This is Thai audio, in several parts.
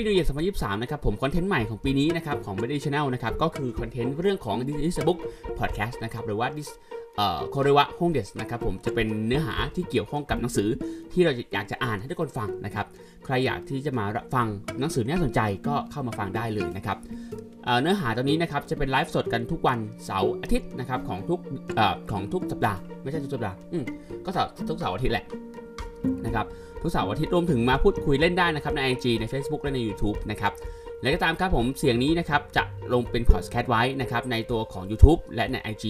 ปีนิวเยียร์2023 นะครับผมคอนเทนต์ใหม่ของปีนี้นะครับของ b บ d ช Channel นะครับก็คือคอนเทนต์เรื่องของ This is a Book Podcast นะครับหรือว่า This เอ่อโคเรวะฮงเดสนะครับผมจะเป็นเนื้อหาที่เกี่ยวข้องกับหนังสือที่เราอยากจะอ่านให้ทุกคนฟังนะครับใครอยากที่จะมาฟังหนังสือน่าสนใจก็เข้ามาฟังได้เลยนะครับเอ่อเนื้อหาตรงนี้นะครับจะเป็นไลฟ์สดกันทุกวันเสาร์อาทิตย์นะครับของทุกเอ่อของทุกสัปดาห์ไม่ใช่ทุกสัปดาห์อืมก็เสาร์ทุกเสาร์อาทิตย์แหละ นะครับทุกเสาร์อาทิตย์รวมถึงมาพูดคุยเล่นได้นะครับใน IG ใน Facebook และใน YouTube นะครับและก็ตามครับผมเสียงนี้นะครับจะลงเป็นพอดแคสต์ไว้นะครับในตัวของ YouTube และใน IG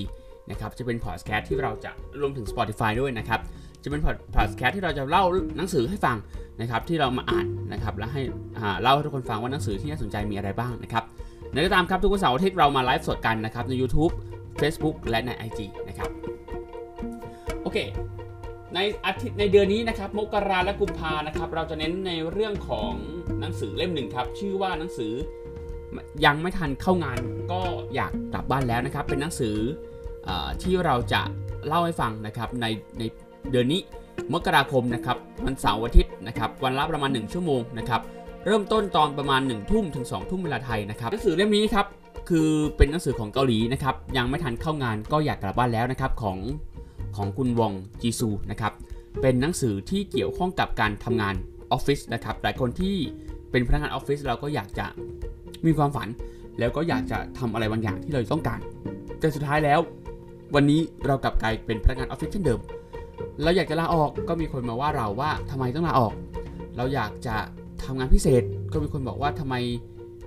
นะครับจะเป็นพอดแคสต์ที่เราจะรวมถึง Spotify ด้วยนะครับจะเป็นพอดแคสต์ที่เราจะเล่าหนังสือให้ฟังนะครับที่เรามาอ่านนะครับและให้เล่าให้ทุกคนฟังว่าหนังสือที่น่าสนใจมีอะไรบ้างนะครับในก็ตามครับทุกวันเสาร์อาทิตย์เรามาไลฟ์สดกันนะครับใน YouTube Facebook และใน IG นะครับโอเค ในอาทิตย์ในเดือนนี้นะครับมกราและกุมภานะครับ เราจะเน้นในเรื่องของหนังสือเล่มหนึ่งครับ ชื่อว่าหนังสือยังไม่ทันเข้างานก็อยากกลับบ้านแล้วนะครับ เป็นหนังสือที่เราจะเล่าให้ฟังนะครับในในเดือนนี้มกราคมนะครับวันเสาร์อาทิตย์นะครับวันละประมาณ 1 ชั่วโมงนะครับเริ่มต้นตอนประมาณ1ทุ่มถึง2ทุ่มเวลาไทยนะครับหนังสือเล่มนี้ครับคือเป็นหนังสือของเกาหลีนะครับยังไม่ทันเข้างานก็อยากกลับบ้านแล้วนะครับของ ของคุณวองจีซูนะครับเป็นหนังสือที่เกี่ยวข้องกับการทำงานออฟฟิศนะครับหลายคนที่เป็นพนักงานออฟฟิศเราก็อยากจะมีความฝัน แล้วก็อยากจะทำอะไรบางอย่างที่เราต้องการ แต่สุดท้ายแล้ว วันนี้เรากลับกลายเป็นพนักงานออฟฟิศเช่นเดิม เราอยากจะลาออกก็มีคนมาว่าเราว่าทำไมต้องลาออก เราอยากจะทำงานพิเศษ ก็มีคนบอกว่าทำไม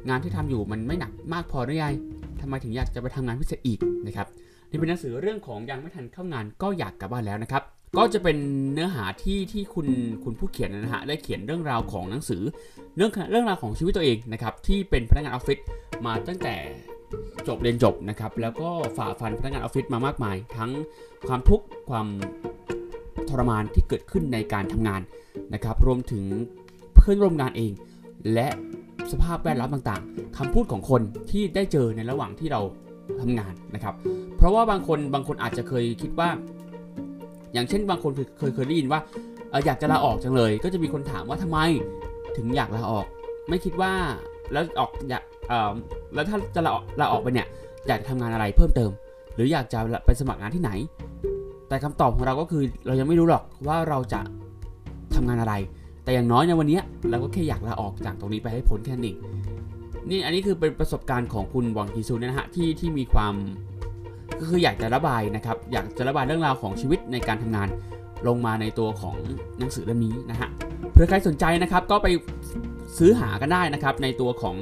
งานที่ทำอยู่มันไม่หนักมากพอหรือไงทำไมถึงอยากจะไปทำงานพิเศษอีกนะครับ นี่เป็นหนังสือเรื่องของยังไม่ทันเข้างานก็อยากกลับบ้านแล้วนะครับ ก็จะเป็นเนื้อหาที่ที่คุณคุณผู้เขียนนะฮะได้เขียนเรื่องราวของหนังสือ เรื่องเรื่องราวของชีวิตตัวเองนะครับที่เป็นพนักงานออฟฟิศมาตั้งแต่จบเรียนจบนะครับแล้วก็ฝ่าฟันพนักงานออฟฟิศมามากมาย ทั้งความทุกข์ความทรมานที่เกิดขึ้นในการทำงานนะครับรวมถึงเพื่อนร่วมงานเอง และสภาพแวดล้อมต่างๆคำพูดของคนที่ได้เจอในระหว่างที่เรา ทำงานนะครับ เพราะว่าบางคนบางคนอาจจะเคยคิดว่า อย่างเช่นบางคนเคยเคยได้ยินว่าอยากจะลาออกจังเลย ก็จะมีคนถามว่าทำไมถึงอยากลาออก ไม่คิดว่าแล้วออกอยากแล้วถ้าจะลาออกลาออกไปเนี่ยอยากจะทำงานอะไรเพิ่มเติม หรืออยากจะไปสมัครงานที่ไหน แต่คำตอบของเราก็คือเรายังไม่รู้หรอกว่าเราจะทำงานอะไร แต่อย่างน้อยในวันนี้เราก็แค่อยากลาออกจากตรงนี้ไปให้พ้นแค่นี้ นี่อันนี้คือเป็นประสบการณ์ของคุณวังกีซูนะฮะที่ที่มีความก็คืออยากจะระบายนะครับ อยากจะระบายเรื่องราวของชีวิตในการทำงานลงมาในตัวของหนังสือเล่มนี้นะฮะเผื่อใครสนใจนะครับก็ไปซื้อหากันได้นะครับในตัวของ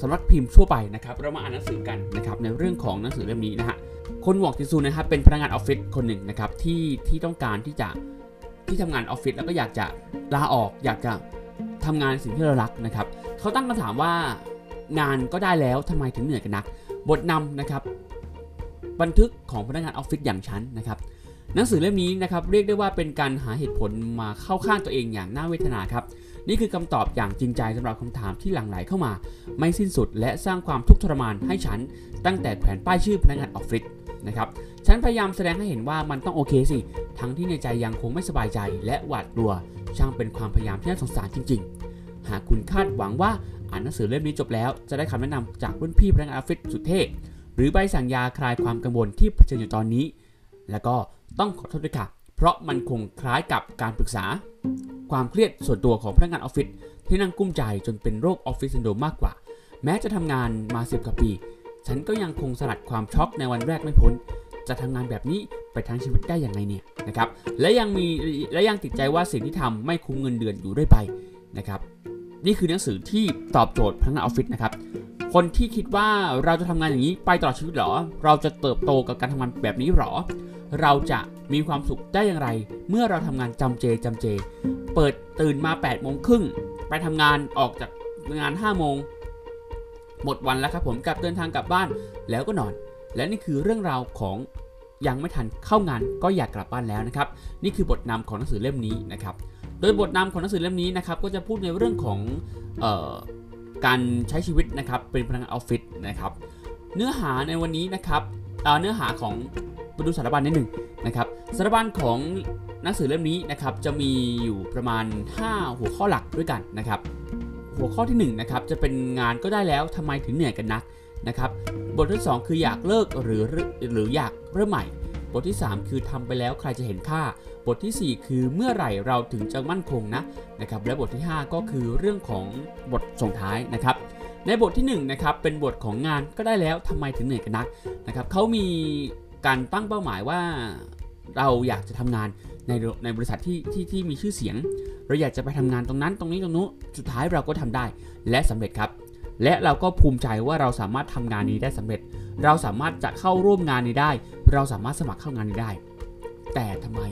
สำนักพิมพ์ทั่วไปนะครับ เรามาอ่านหนังสือกันนะครับในเรื่องของหนังสือเล่มนี้นะฮะคนวอกจิซูนะครับเป็นพนักงานออฟฟิศคนหนึ่งนะครับที่ที่ต้องการที่จะที่ทำงานออฟฟิศแล้วก็อยากจะลาออก อยากจะทำงานสิ่งที่เรารักนะครับเขาตั้งคำถามว่า งานก็ได้แล้วทำไมถึงเหนื่อยกันนัก บทนำนะครับ บันทึกของพนักงานออฟฟิศอย่างฉันนะครับ หนังสือเล่มนี้นะครับเรียกได้ว่าเป็นการหาเหตุผลมาเข้าข้างตัวเองอย่างน่าเวทนาครับ นี่คือคำตอบอย่างจริงใจสำหรับคำถามที่หลั่งไหลเข้ามา ไม่สิ้นสุดและสร้างความทุกข์ทรมานให้ฉัน ตั้งแต่แขวนป้ายชื่อพนักงานออฟฟิศนะครับฉันพยายามแสดงให้เห็นว่ามันต้องโอเคสิ ทั้งที่ในใจยังคงไม่สบายใจและหวาดกลัว ช่างเป็นความพยายามที่น่าสงสารจริง ๆ หากคุณคาดหวังว่าอ่านหนังสือเล่มนี้จบแล้ว จะได้คำแนะนำจากรุ่นพี่พนักงานออฟฟิศสุดเท่หรือใบสั่งยาคลายความกังวลที่เผชิญอยู่ตอนนี้ แล้วก็ต้องขอโทษด้วยค่ะ เพราะมันคงคล้ายกับการปรึกษา ความเครียดส่วนตัวของพนักงานออฟฟิศที่นั่งกลุ้มใจจนเป็นโรคออฟฟิศซินโดรมมากกว่า แม้จะทำงานมาสิบกว่าปี ฉันก็ยังคงสลัดความช็อกในวันแรกไม่พ้นจะทำงานแบบนี้ไปทั้งชีวิตได้อย่างไรเนี่ยนะครับ และยังมีและยังติดใจว่าสิ่งที่ทำไม่คุ้มเงินเดือนอยู่ด้วยไปนะครับ นี่คือหนังสือที่ตอบโจทย์พนักงานออฟฟิศนะครับ คนที่คิดว่าเราจะทำงานอย่างนี้ไปตลอดชีวิตหรอ เราจะเติบโตกับการทำงานแบบนี้หรอ เราจะมีความสุขได้อย่างไร เมื่อเราทำงานจำเจจำเจ เปิดตื่นมา8ปดโมงครึ่งไปทำงานออกจากงาน5้าโมงหมดวันแล้วครับผมกลับเดินทางกลับบ้านแล้วก็นอน และนี่คือเรื่องราวของยังไม่ทันเข้างานก็อยากกลับบ้านแล้วนะครับ นี่คือบทนำของหนังสือเล่มนี้นะครับ โดยบทนำของหนังสือเล่มนี้นะครับก็จะพูดในเรื่องของออการใช้ชีวิตนะครับเป็นพนักงานออฟฟิศนะครับเนื้อหาในวันนี้นะครับเนื้อหาของมาดูสารบัญนิดหนึ่งนะครับสารบัญของหนังสือเล่มนี้นะครับจะมีอยู่ประมาณ 5 หัวข้อหลักด้วยกันนะครับหัวข้อที่1นะครับจะเป็นงานก็ได้แล้วทำไมถึงเหนื่อยกันนักนะครับบทที่ 2 คืออยากเลิกหรือหรืออยากเริ่มใหม่ บทที่ 3 คือทำไปแล้วใครจะเห็นค่า บทที่ 4 คือเมื่อไหร่เราถึงจะมั่นคงนะนะครับและบทที่ 5 ก็คือเรื่องของบทส่งท้ายนะครับในบทที่1นะครับเป็นบทของงานก็ได้แล้วทำไมถึงเหนื่อยกันนักนะครับเขามีการตั้งเป้าหมายว่าเราอยากจะทำงานในในบริษัทที่ที่ที่มีชื่อเสียง เราอยากจะไปทำงานตรงนั้นตรงนี้ตรงนู้นสุดท้ายเราก็ทำได้และสำเร็จครับ และเราก็ภูมิใจว่าเราสามารถทำงานนี้ได้สำเร็จ เราสามารถจะเข้าร่วมงานนี้ได้ เราสามารถสมัครเข้างานนี้ได้ แต่ทำไม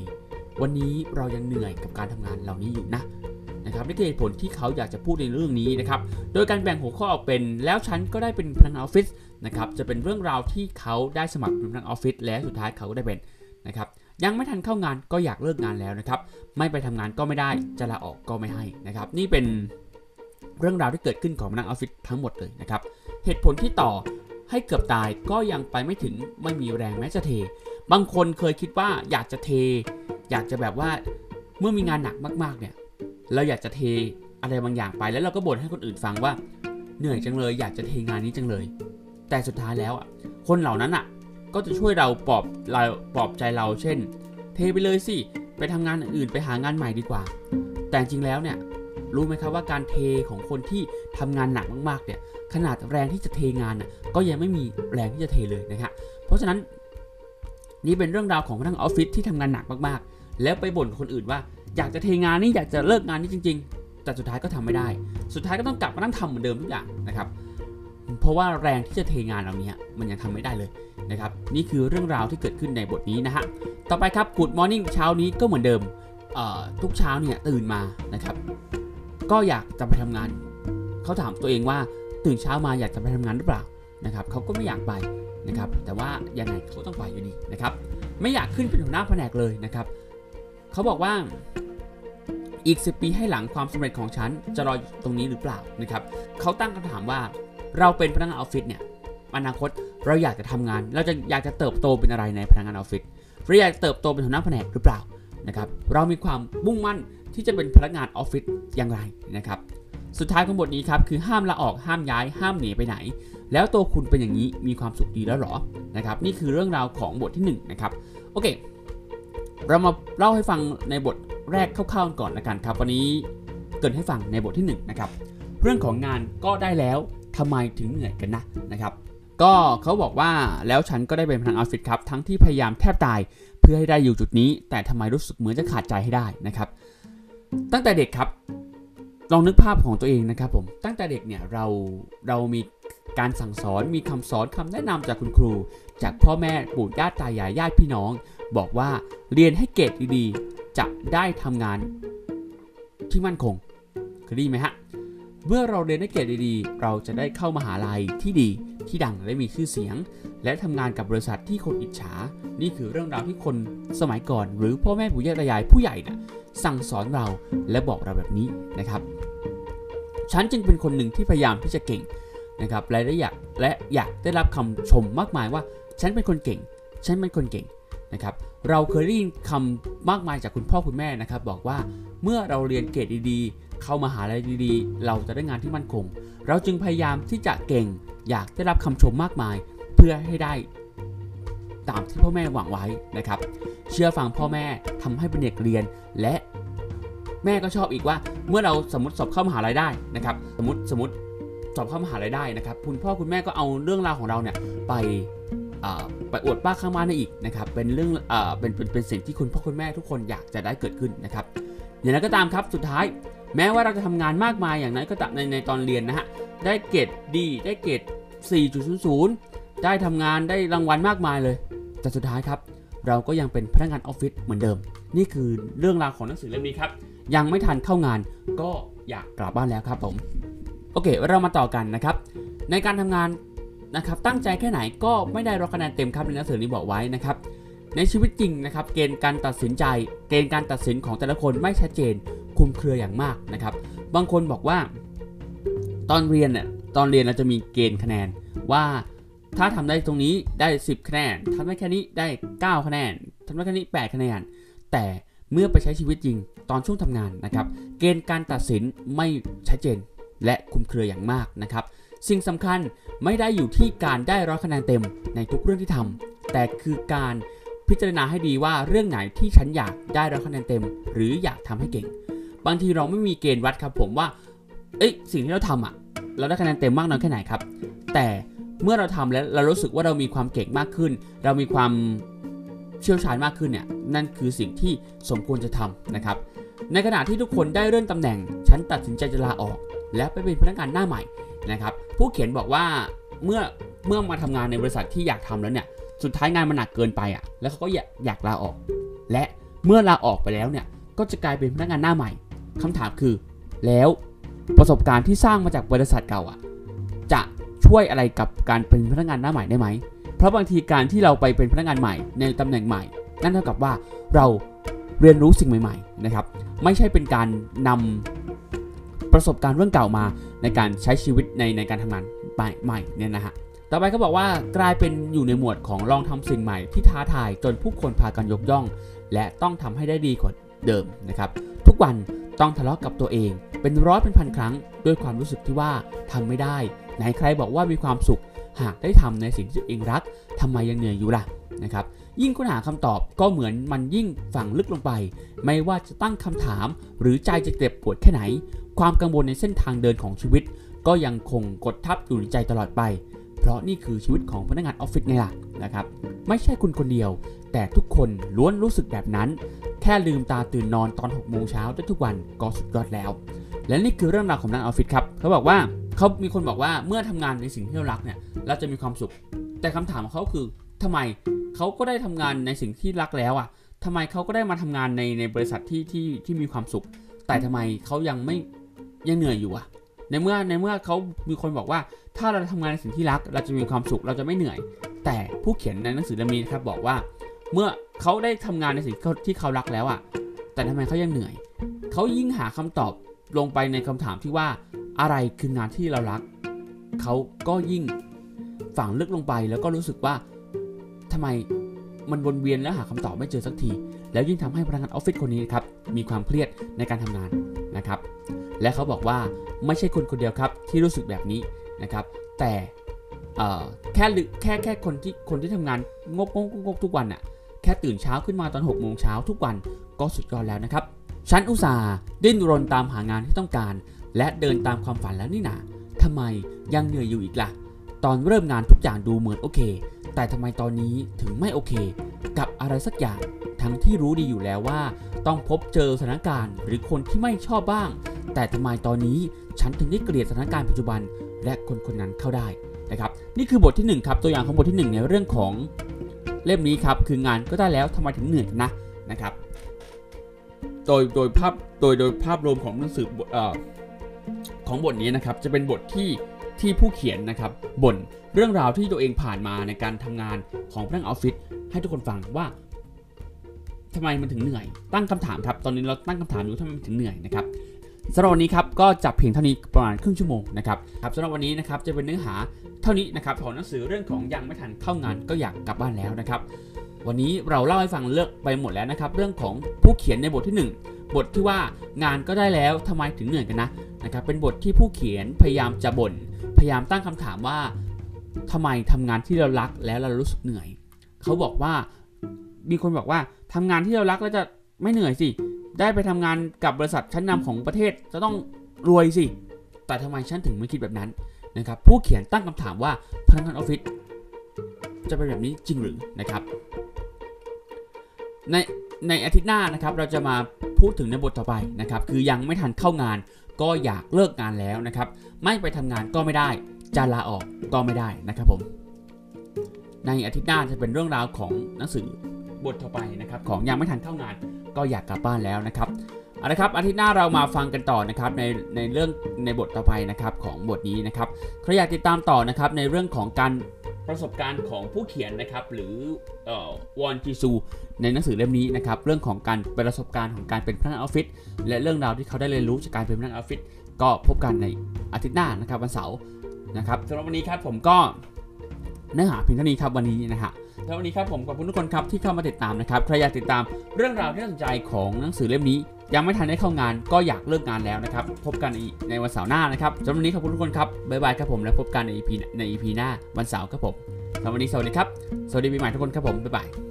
วันนี้เรายังเหนื่อยกับการทำงานเหล่านี้อยู่นะนะครับนี่คือเหตุผลที่เขาอยากจะพูดในเรื่องนี้นะครับ โดยการแบ่งหัวข้อออกเป็นแล้วฉันก็ได้เป็นพนักงานออฟฟิศนะครับจะเป็นเรื่องราวที่เขาได้สมัครเป็นพนักงานออฟฟิศและสุดท้ายเขาก็ได้เป็นนะครับยังไม่ทันเข้างานก็อยากเลิกงานแล้วนะครับไม่ไปทำงานก็ไม่ได้จะลาออกก็ไม่ให้นะครับนี่เป็นเรื่องราวที่เกิดขึ้นของพนักงานออฟฟิศทั้งหมดเลยนะครับเหตุผลที่ต่อให้เกือบตายก็ยังไปไม่ถึงไม่มีแรงแม้จะเท บางคนเคยคิดว่าอยากจะเท อยากจะแบบว่าเมื่อมีงานหนักมากๆเนี่ย เราอยากจะเทอะไรบางอย่างไป แล้วเราก็บ่นให้คนอื่นฟังว่าเหนื่อยจังเลยอยากจะเทงานนี้จังเลย แต่สุดท้ายแล้วอะคนเหล่านั้นอะก็จะช่วยเราปลอบเราปลอบใจเราเช่น เทไปเลยสิไปทำงานอื่นไปหางานใหม่ดีกว่า แต่จริงแล้วเนี่ยรู้ไหมครับว่าการเทของคนที่ทำงานหนักมากๆเนี่ยขนาดแรงที่จะเทงานน่ะก็ยังไม่มีแรงที่จะเทเลยนะฮะเพราะฉะนั้นนี่เป็นเรื่องราวของพนักงานออฟฟิศที่ทำงานหนักมากๆ แล้วไปบ่นกับคนอื่นว่าอยากจะเทงานนี่อยากจะเลิกงานนี้จริง ๆ แต่สุดท้ายก็ทำไม่ได้ สุดท้ายก็ต้องกลับมานั่งทำเหมือนเดิมทุกอย่างนะครับ เพราะว่าแรงที่จะเทงานเหล่านี้มันยังทำไม่ได้เลยนะครับ นี่คือเรื่องราวที่เกิดขึ้นในบทนี้นะฮะ ต่อไปครับ Good Morning เช้านี้ก็เหมือนเดิมทุกเช้าเนี่ยตื่นมานะครับ ก็อยากจะไปทำงาน เขาถามตัวเองว่าตื่นเช้ามาอยากจะไปทำงานหรือเปล่านะครับเขาก็ไม่อยากไปนะครับ แต่ว่ายังไงเขาต้องไปอยู่ดีนะครับ ไม่อยากขึ้นเป็นหัวหน้าแผนกเลยนะครับ เขาบอกว่าอีก 10 ปีให้หลังความสำเร็จของฉันจะรอตรงนี้หรือเปล่านะครับเขาตั้งคำถามว่าเราเป็นพนักงานออฟฟิศเนี่ยอนาคตเราอยากจะทำงาน เราจะอยากจะเติบโตเป็นอะไรในพนักงานออฟฟิศเราอยากเติบโตเป็นหัวหน้าแผนกหรือเปล่านะครับเรามีความมุ่งมั่นที่จะเป็นพนักงานออฟฟิศอย่างไรนะครับสุดท้ายของบทนี้ครับคือห้ามลาออกห้ามย้าย ห้ามหนีไปไหน แล้วตัวคุณเป็นอย่างนี้มีความสุขดีแล้วหรอนะครับนี่คือเรื่องราวของบทที่1นะครับโอเค เรามาเล่าให้ฟังในบทแรกคร่าวๆก่อนละกันครับ วันนี้เกิดให้ฟังในบทที่1นะครับเรื่องของงานก็ได้แล้วทำไมถึงเหนื่อยกันนะนะครับ ก็เขาบอกว่าแล้วฉันก็ได้เป็นพนักงออฟฟิศครับทั้งที่พยายามแทบตายเพื่อให้ได้อยู่จุดนี้ แต่ทำไมรู้สึกเหมือนจะขาดใจให้ได้นะครับ ตั้งแต่เด็กครับลองนึกภาพของตัวเองนะครับผมตั้งแต่เด็กเนี่ยเราเรามี การสั่งสอนมีคำสอนคำแนะนำจากคุณครู จากพ่อแม่ปู่ย่าตายายญาติพี่น้อง บอกว่าเรียนให้เกรดดีๆจะได้ทำงานที่มั่นคงเคยได้ไหมฮะเมื่อเราเรียนได้เกรดดีๆ เราจะได้เข้ามาหาลัยที่ดีที่ดังและมีชื่อเสียง และทำงานกับบริษัทที่คนอิจฉา นี่คือเรื่องราวที่คนสมัยก่อน หรือพ่อแม่ปู่ย่าตายายผู้ใหญ่นะ่ะสั่งสอนเราและบอกเราแบบนี้นะครับ ฉันจึงเป็นคนหนึ่งที่พยายามที่จะเก่ง นะครับและได้อยากและอยากได้รับคำชมมากมายว่า ฉันเป็นคนเก่ง ฉันเป็นคนเก่งนะครับเราเคยได้ยินคำมากมายจากคุณพ่อคุณแม่นะครับ บอกว่าเมื่อเราเรียนเกรดดีๆ เข้ามาหาลัยดีๆ เราจะได้งานที่มั่นคง เราจึงพยายามที่จะเก่ง อยากได้รับคำชมมากมาย เพื่อให้ได้ ตามที่พ่อแม่หวังไว้นะครับ เชื่อฟังพ่อแม่ทำให้เป็นเด็กเรียน และแม่ก็ชอบอีกว่า เมื่อเราสมมติสอบเข้ามหาลัยได้นะครับ สมมติสมมติ สอบเข้ามหาลัยได้นะครับ คุณพ่อคุณแม่ก็เอาเรื่องราวของเราเนี่ยไปไปอวดป้าข้างบ้านได้อีกนะครับ เป็นเรื่องเป็นเป็นเป็นสิ่งที่คุณพ่อคุณแม่ทุกคนอยากจะได้เกิดขึ้นนะครับ อย่างนั้นก็ตามครับ สุดท้าย แม้ว่าเราจะทำงานมากมายอย่างนั้นก็ตามในในตอนเรียนนะฮะ ได้เกรดดี ได้เกรด 4.00 ได้ทำงานได้รางวัลมากมายเลย แต่สุดท้ายครับ เราก็ยังเป็นพนักงานออฟฟิศเหมือนเดิม นี่คือเรื่องราวของหนังสือเล่มนี้ครับ ยังไม่ทันเข้างานก็อยากกลับบ้านแล้วครับผม อเคเรามาต่อกันนะครับ ในการทำงานนะครับตั้งใจแค่ไหนก็ไม่ได้รับคะแนนเต็มครับในหนังสือนี้บอกไว้นะครับ ในชีวิตจริงนะครับ เกณฑ์การตัดสินใจ เกณฑ์การตัดสินของแต่ละคนไม่ชัดเจนคุมเครืออย่างมากนะครับ บางคนบอกว่า ตอนเรียนเนี่ยตอนเรียนเราจะมีเกณฑ์คะแนนว่าถ้าทำได้ตรงนี้ได้ 10 คะแนนทำได้แค่นี้ได้ 9 คะแนนทำได้แค่นี้ 8 คะแนน แต่เมื่อไปใช้ชีวิตจริง ตอนช่วงทำงานนะครับ เกณฑ์การตัดสินไม่ชัดเจน และคลุมเครืออย่างมากนะครับ สิ่งสำคัญไม่ได้อยู่ที่การได้ร้อยคะแนนเต็มในทุกเรื่องที่ทำแต่คือการพิจารณาให้ดีว่าเรื่องไหนที่ฉันอยากได้ร้อยคะแนนเต็ม หรืออยากทำให้เก่ง บางทีเราไม่มีเกณฑ์วัดครับผมว่า เอ้ยสิ่งที่เราทำอะ เราได้คะแนนเต็มมากน้อยแค่ไหนครับ แต่เมื่อเราทำแล้วเรารู้สึกว่าเรามีความเก่งมากขึ้น เรามีความเชี่ยวชาญมากขึ้นเนี่ยนั่นคือสิ่งที่สมควรจะทำนะครับ ในขณะที่ทุกคนได้เลื่อนตำแหน่ง ฉันตัดสินใจจะลาออก และไปเป็นพนักงานหน้าใหม่นะครับผู้เขียนบอกว่าเมื่อเมื่อมาทำงานในบริษัทที่อยากทำแล้วเนี่ยสุดท้ายงานมันหนักเกินไปอะแล้วเขาก็อยากอยากลาออก และเมื่อลาออกไปแล้วเนี่ยก็จะกลายเป็นพนักงานหน้าใหม่คำถามคือ แล้วประสบการณ์ที่สร้างมาจากบริษัทเก่าอะจะช่วยอะไรกับการเป็นพนักงานหน้าใหม่ได้ไหมเพราะบางทีการที่เราไปเป็นพนักงานใหม่ในตำแหน่งใหม่ นั่นเท่ากับว่าเราเรียนรู้สิ่งใหม่ ๆ นะครับ ไม่ใช่เป็นการนำ ประสบการณ์เรื่องเก่ามาในการใช้ชีวิตในในการทำงานใหม่ๆเนี่ยนะฮะต่อไปก็บอกว่ากลายเป็นอยู่ในหมวดของลองทำสิ่งใหม่ที่ท้าทายจนผู้คนพากันยกย่อง และต้องทำให้ได้ดีกว่าเดิมนะครับทุกวันต้องทะเลาะกับตัวเอง เป็นร้อยเป็นพันครั้งด้วยความรู้สึกที่ว่าทำไม่ได้ ไหนใครบอกว่ามีความสุข หากได้ทำในสิ่งที่ตัวเองรักทำไมยังเหนื่อยอยู่ล่ะนะครับ ยิ่งค้นหาคำตอบก็เหมือนมันยิ่งฝังลึกลงไป ไม่ว่าจะตั้งคำถาม หรือใจจะเจ็บปวดแค่ไหน ความกังวลในเส้นทางเดินของชีวิต ก็ยังคงกดทับอยู่ในใจตลอดไป เพราะนี่คือชีวิตของพนักงานออฟฟิศไงล่ะนะครับ ไม่ใช่คุณคนเดียว แต่ทุกคนล้วนรู้สึกแบบนั้น แค่ลืมตาตื่นนอนตอน6โมงเช้าได้ทุกวันก็สุดยอดแล้ว และนี่คือเรื่องราวของนักออฟฟิศครับเขาบอกว่าเขามีคนบอกว่าเมื่อทำงานในสิ่งที่เรารักเนี่ยเราจะมีความสุข แต่คำถามของเขาคือทำไม เขาก็ได้ทำงานในสิ่งที่รักแล้วอะทำไมเขาก็ได้มาทำงานในในบริษัทที่ที่ที่มีความสุข แต่ทำไมเขายังไม่ยังเหนื่อยอยู่อะ ในเมื่อในเมื่อเขามีคนบอกว่า ถ้าเราทำงานในสิ่งที่รัก เราจะมีความสุขเราจะไม่เหนื่อย แต่ผู้เขียนในหนังสือเล่มนี้นะครับบอกว่า เมื่อเขาได้ทำงานในสิ่งที่เขารักแล้วอะ แต่ทำไมเขายังเหนื่อยเขายิ่งหาคำตอบลงไปในคำถามที่ว่าอะไรคืองานที่เรารักเขาก็ยิ่งฝังลึกลงไปแล้วก็รู้สึกว่า ทำไมมันวนเวียนแล้วหาคำตอบไม่เจอสักที แล้วยิ่งทำให้พนักงานออฟฟิศคนนี้ครับมีความเครียดในการทำงานนะครับ และเขาบอกว่าไม่ใช่คนคนเดียวครับที่รู้สึกแบบนี้นะครับ แต่แค่แค่แค่คนที่คนที่ทำงานงกงกงกทุกวันอะ่ะแค่ตื่นเช้าขึ้นมาตอน6กโมงเช้าทุกวันก็สุดยอดแล้วนะครับฉันอุตส่าห์ดิ้นรนตามหางานที่ต้องการ และเดินตามความฝันแล้วนี่นาทำไมยังเหนื่อยอยู่อีกละ่ะ ตอนเริ่มงานทุกอย่างดูเหมือนโอเค แต่ทำไมตอนนี้ถึงไม่โอเค กับอะไรสักอย่าง ทั้งที่รู้ดีอยู่แล้วว่า ต้องพบเจอสถานการณ์ หรือคนที่ไม่ชอบบ้าง แต่ทำไมตอนนี้ฉันถึงได้เกลียดสถานการณ์ปัจจุบัน และคนคนนั้นเข้าได้นะครับ นี่คือบทที่ 1 ครับ ตัวอย่างของบทที่ 1 ในเรื่องของเล่มนี้ครับ คืองานก็ได้แล้วทำไมถึงเหนื่อยนะนะครับ โดยโดยภาพโดยโดยภาพรวมของหนังสืออของบทนี้นะครับ จะเป็นบทที่ ที่ผู้เขียนนะครับบ่นเรื่องราวที่ตัวเองผ่านมาในการทำงานของพนักงานออฟฟิศให้ทุกคนฟังว่าทำไมมันถึงเหนื่อย ตั้งคำถามครับ ตอนนี้เราตั้งคำถามอยู่ทำไมมันถึงเหนื่อยนะครับสำหรับวันนี้ครับก็จับเพียงเท่านี้ประมาณครึ่งชั่วโมงนะครับครับสำหรับวันนี้นะครับจะเป็นเนื้อหาเท่านี้นะครับของหนังสือเรื่องของยังไม่ทันเข้างานก็อยากกลับบ้านแล้วนะครับวันนี้เราเล่าให้ฟังเลือกไปหมดแล้วนะครับเรื่องของผู้เขียนในบทที่ 1 บทที่ว่างานก็ได้แล้วทำไมถึงเหนื่อยกันนะนะครับเป็นบทที่ผู้เขียนพยายามจะบ่น พยายามตั้งคำถามว่าทำไมทำงานที่เรารักแล้วเรารู้สึกเหนื่อยเขาบอกว่ามีคนบอกว่าทำงานที่เรารักแล้วจะไม่เหนื่อยสิ ได้ไปทำงานกับบริษัทชั้นนำของประเทศจะต้องรวยสิ แต่ทำไมฉันถึงไม่คิดแบบนั้นนะครับผู้เขียนตั้งคำถามว่าพนักงานออฟฟิศจะเป็นแบบนี้จริงหรือนะครับ ในในอาทิตย์หน้านะครับเราจะมาพูดถึงในบทต่อไปนะครับ คือยังไม่ทันเข้างาน ก็อยากเลิกงานแล้วนะครับ ไม่ไปทำงานก็ไม่ได้ จะลาออกก็ไม่ได้นะครับผม ในอาทิตย์หน้าจะเป็นเรื่องราวของหนังสือบทต่อไปนะครับ ของยังไม่ทันเข้างานก็อยากกลับบ้านแล้วนะครับเอาละครับอาทิตย์หน้าเรามาฟังกันต่อนะครับในในเรื่องในบทต่อไปนะครับของบทนี้นะครับใครอยากติดตามต่อนะครับในเรื่องของการ ประสบการณ์ของผู้เขียนนะครับหรือวอนจีซูในหนังสือเล่มนี้นะครับเรื่องของการประสบการณ์ของการเป็นพนักงานออฟฟิศและเรื่องราวที่เขาได้เรียนรู้จากการเป็นพนักงานออฟฟิศก็พบกันในอาทิตย์หน้านะครับวันเสาร์นะครับสำหรับวันนี้ครับผมก็เนื้อหาเพียงเท่านี้ครับวันนี้นะฮะแล้ววันนี้ครับผมขอบคุณทุกคนครับที่เข้ามาติดตามนะครับใครอยากติดตามเรื่องราวที่น่าสนใจของหนังสือเล่มนี้ ยังไม่ทันได้เข้างานก็อยากเลิกงานแล้วนะครับ พบกันในในวันเสาร์หน้านะครับสำหรับวันนี้ขอบคุณทุกคนครับบ๊ายบายครับผมแล้วพบกันใน EP ใน EP หน้าวันเสาร์ครับผมสำหรับวันนี้สวัสดีครับ สวัสดีปีใหม่ทุกคนครับผมบ๊ายบาย